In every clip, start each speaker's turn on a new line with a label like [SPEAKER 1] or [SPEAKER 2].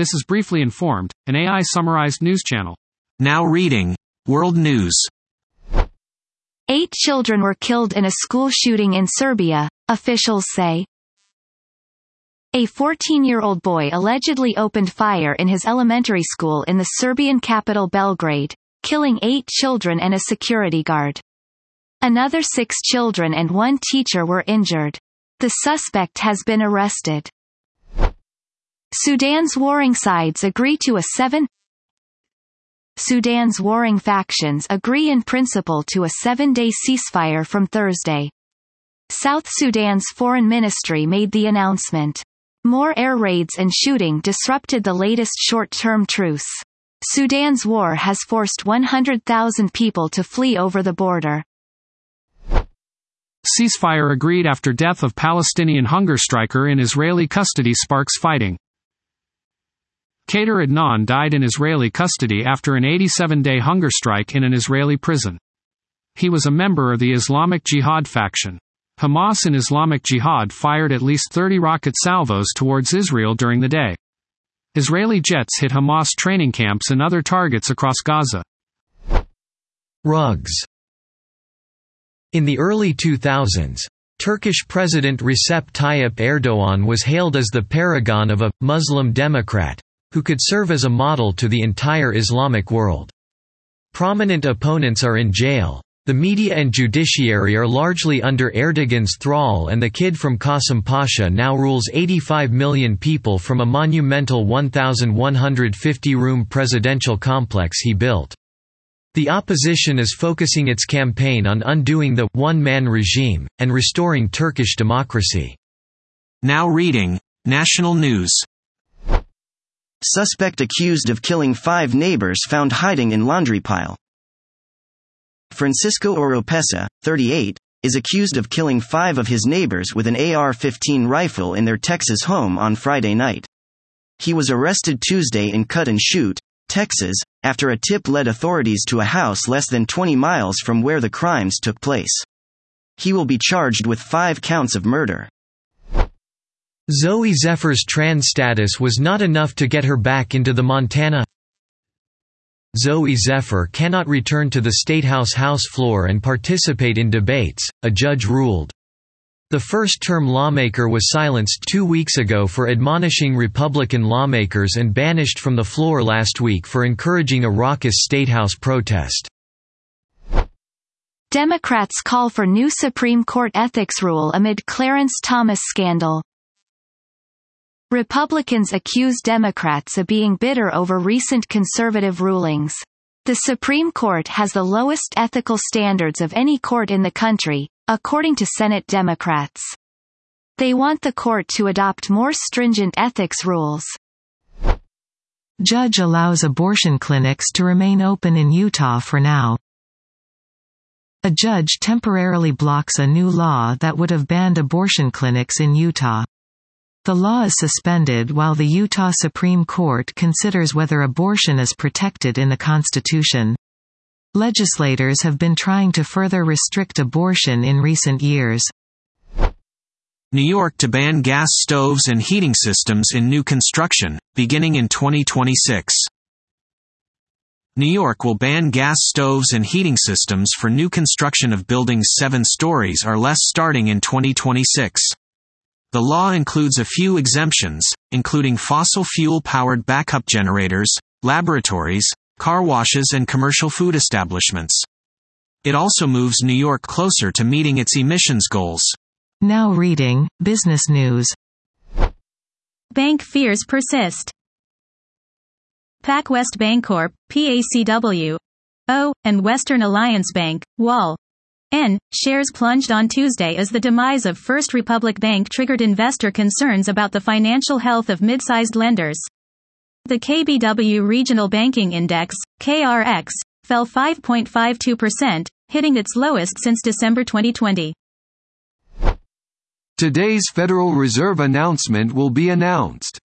[SPEAKER 1] This is Briefly Informed, an AI summarized news channel.
[SPEAKER 2] Now reading World News.
[SPEAKER 3] Eight children were killed in a school shooting in Serbia, officials say. A 14-year-old boy allegedly opened fire in his elementary school in the Serbian capital Belgrade, killing eight children and a security guard. Another six children and one teacher were injured. The suspect has been arrested. Sudan's warring sides agree to a seven Sudan's warring factions agree in principle to a seven-day ceasefire from Thursday. South Sudan's foreign ministry made the announcement. More air raids and shooting disrupted the latest short-term truce. Sudan's war has forced 100,000 people to flee over the border.
[SPEAKER 1] Ceasefire agreed after death of Palestinian hunger striker in Israeli custody sparks fighting. Kader Adnan died in Israeli custody after an 87-day hunger strike in an Israeli prison. He was a member of the Islamic Jihad faction. Hamas and Islamic Jihad fired at least 30 rocket salvos towards Israel during the day. Israeli jets hit Hamas training camps and other targets across Gaza.
[SPEAKER 4] Rugs In the early 2000s, Turkish President Recep Tayyip Erdogan was hailed as the paragon of a Muslim democrat who could serve as a model to the entire Islamic world. Prominent opponents are in jail. The media and judiciary are largely under Erdogan's thrall and the kid from Qasim Pasha now rules 85 million people from a monumental 1,150-room presidential complex he built. The opposition is focusing its campaign on undoing the one-man regime, and restoring Turkish democracy.
[SPEAKER 2] Now reading National News.
[SPEAKER 5] Suspect accused of killing five neighbors found hiding in laundry pile. Francisco Oropesa, 38, is accused of killing five of his neighbors with an AR 15 rifle in their Texas home on Friday night. He was arrested Tuesday in Cut and Shoot, Texas, after a tip led authorities to a house less than 20 miles from where the crimes took place. He will be charged with five counts of murder.
[SPEAKER 4] Zooey Zephyr's trans status was not enough to get her back into the Montana Zooey Zephyr cannot return to the Statehouse House floor and participate in debates, a judge ruled. The first-term lawmaker was silenced two weeks ago for admonishing Republican lawmakers and banished from the floor last week for encouraging a raucous Statehouse protest.
[SPEAKER 3] Democrats call for new Supreme Court ethics rule amid Clarence Thomas scandal. Republicans accuse Democrats of being bitter over recent conservative rulings. The Supreme Court has the lowest ethical standards of any court in the country, according to Senate Democrats. They want the court to adopt more stringent ethics rules.
[SPEAKER 6] Judge allows abortion clinics to remain open in Utah for now. A judge temporarily blocks a new law that would have banned abortion clinics in Utah. The law is suspended while the Utah Supreme Court considers whether abortion is protected in the Constitution. Legislators have been trying to further restrict abortion in recent years.
[SPEAKER 2] New York to ban gas stoves and heating systems in new construction, beginning in 2026. New York will ban gas stoves and heating systems for new construction of buildings seven stories or less starting in 2026. The law includes a few exemptions, including fossil fuel-powered backup generators, laboratories, car washes and commercial food establishments. It also moves New York closer to meeting its emissions goals.
[SPEAKER 6] Now reading, Business News.
[SPEAKER 7] Bank fears persist. PacWest Bancorp, PACW, O, and Western Alliance Bank, WAL, N. Shares plunged on Tuesday as the demise of First Republic Bank triggered investor concerns about the financial health of mid-sized lenders. The KBW Regional Banking Index, KRX, fell 5.52%, hitting its lowest since December 2020.
[SPEAKER 8] Today's Federal Reserve announcement will be announced.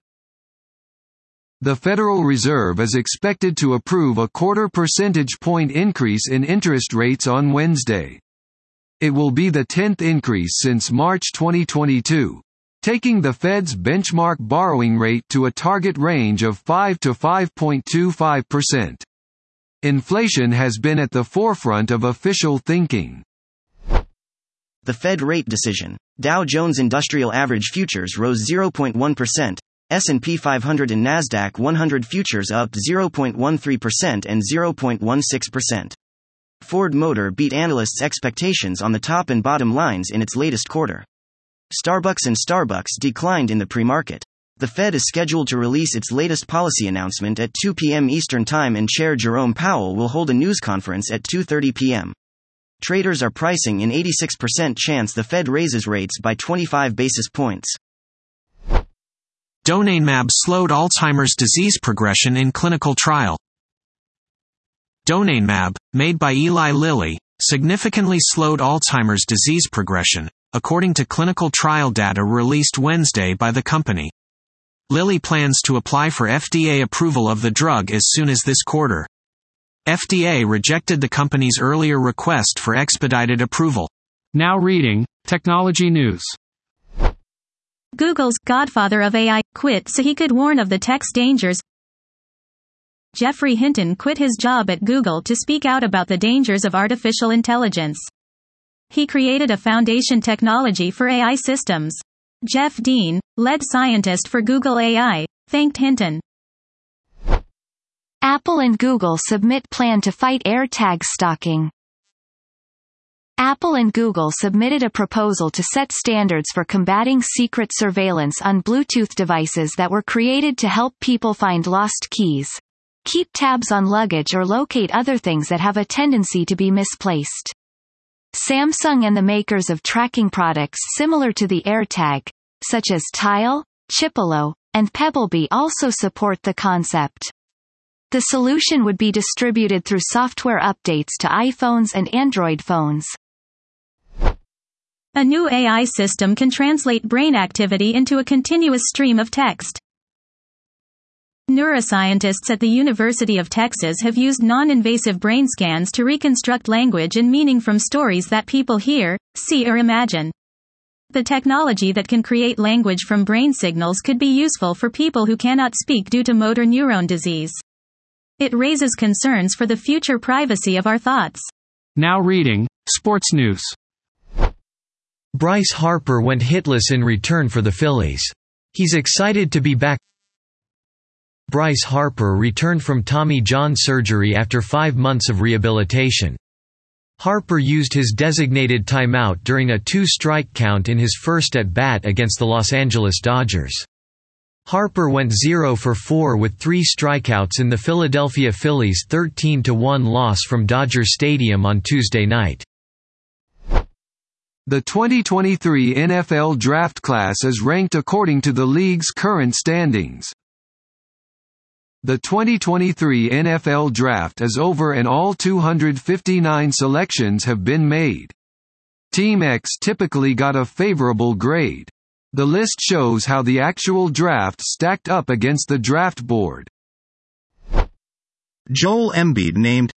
[SPEAKER 8] The Federal Reserve is expected to approve a quarter percentage point increase in interest rates on Wednesday. It will be the 10th increase since March 2022. taking the Fed's benchmark borrowing rate to a target range of 5 to 5.25%. Inflation has been at the forefront of official thinking.
[SPEAKER 5] The Fed rate decision. Dow Jones Industrial Average futures rose 0.1%, S&P 500 and Nasdaq 100 futures up 0.13% and 0.16%. Ford Motor beat analysts' expectations on the top and bottom lines in its latest quarter. Starbucks and Starbucks declined in the pre-market. The Fed is scheduled to release its latest policy announcement at 2 p.m. Eastern Time and Chair Jerome Powell will hold a news conference at 2:30 p.m. Traders are pricing an 86% chance the Fed raises rates by 25 basis points.
[SPEAKER 2] Donanemab slowed Alzheimer's disease progression in clinical trial. Donanemab, made by Eli Lilly, significantly slowed Alzheimer's disease progression, according to clinical trial data released Wednesday by the company. Lilly plans to apply for FDA approval of the drug as soon as this quarter. FDA rejected the company's earlier request for expedited approval.
[SPEAKER 1] Now reading, Technology News.
[SPEAKER 7] Google's godfather of AI quit so he could warn of the tech's dangers. Geoffrey Hinton quit his job at Google to speak out about the dangers of artificial intelligence. He created a foundation technology for AI systems. Jeff Dean, lead scientist for Google AI, thanked Hinton.
[SPEAKER 3] Apple and Google submit plan to fight AirTag stalking. Apple and Google submitted a proposal to set standards for combating secret surveillance on Bluetooth devices that were created to help people find lost keys, keep tabs on luggage or locate other things that have a tendency to be misplaced. Samsung and the makers of tracking products similar to the AirTag, such as Tile, Chipolo, and Pebblebee also support the concept. The solution would be distributed through software updates to iPhones and Android phones.
[SPEAKER 7] A new AI system can translate brain activity into a continuous stream of text. Neuroscientists at the University of Texas have used non-invasive brain scans to reconstruct language and meaning from stories that people hear, see or imagine. The technology that can create language from brain signals could be useful for people who cannot speak due to motor neuron disease. It raises concerns for the future privacy of our thoughts.
[SPEAKER 1] Now reading, Sports News.
[SPEAKER 4] Bryce Harper went hitless in return for the Phillies. He's excited to be back. Bryce Harper returned from Tommy John surgery after five months of rehabilitation. Harper used his designated timeout during a two-strike count in his first at-bat against the Los Angeles Dodgers. Harper went 0 for 4 with three strikeouts in the Philadelphia Phillies' 13-1 loss from Dodger Stadium on Tuesday night.
[SPEAKER 8] The 2023 NFL draft class is ranked according to the league's current standings. The 2023 NFL Draft is over and all 259 selections have been made. Team X typically got a favorable grade. The list shows how the actual draft stacked up against the draft board.
[SPEAKER 9] Joel Embiid named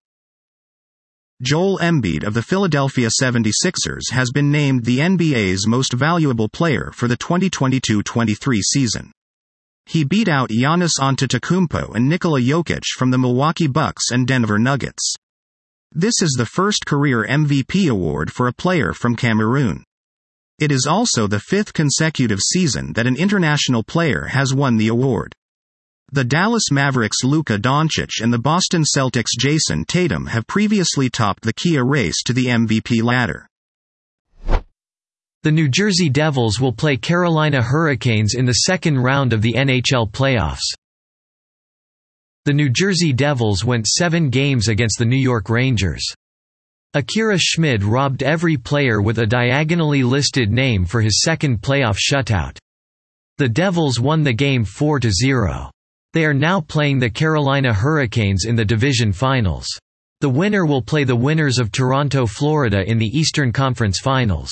[SPEAKER 9] Joel Embiid of the Philadelphia 76ers has been named the NBA's most valuable player for the 2022-23 season. He beat out Giannis Antetokounmpo and Nikola Jokic from the Milwaukee Bucks and Denver Nuggets. This is the first career MVP award for a player from Cameroon. It is also the fifth consecutive season that an international player has won the award. The Dallas Mavericks Luka Doncic and the Boston Celtics Jayson Tatum have previously topped the Kia race to the MVP ladder.
[SPEAKER 4] The New Jersey Devils will play Carolina Hurricanes in the second round of the NHL playoffs. The New Jersey Devils went seven games against the New York Rangers. Akira Schmid robbed every player with a diagonally listed name for his second playoff shutout. The Devils won the game 4–0. They are now playing the Carolina Hurricanes in the division finals. The winner will play the winners of Toronto, Florida in the Eastern Conference Finals.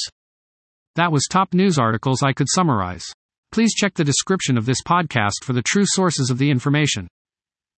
[SPEAKER 1] That was top news articles I could summarize. Please check the description of this podcast for the true sources of the information.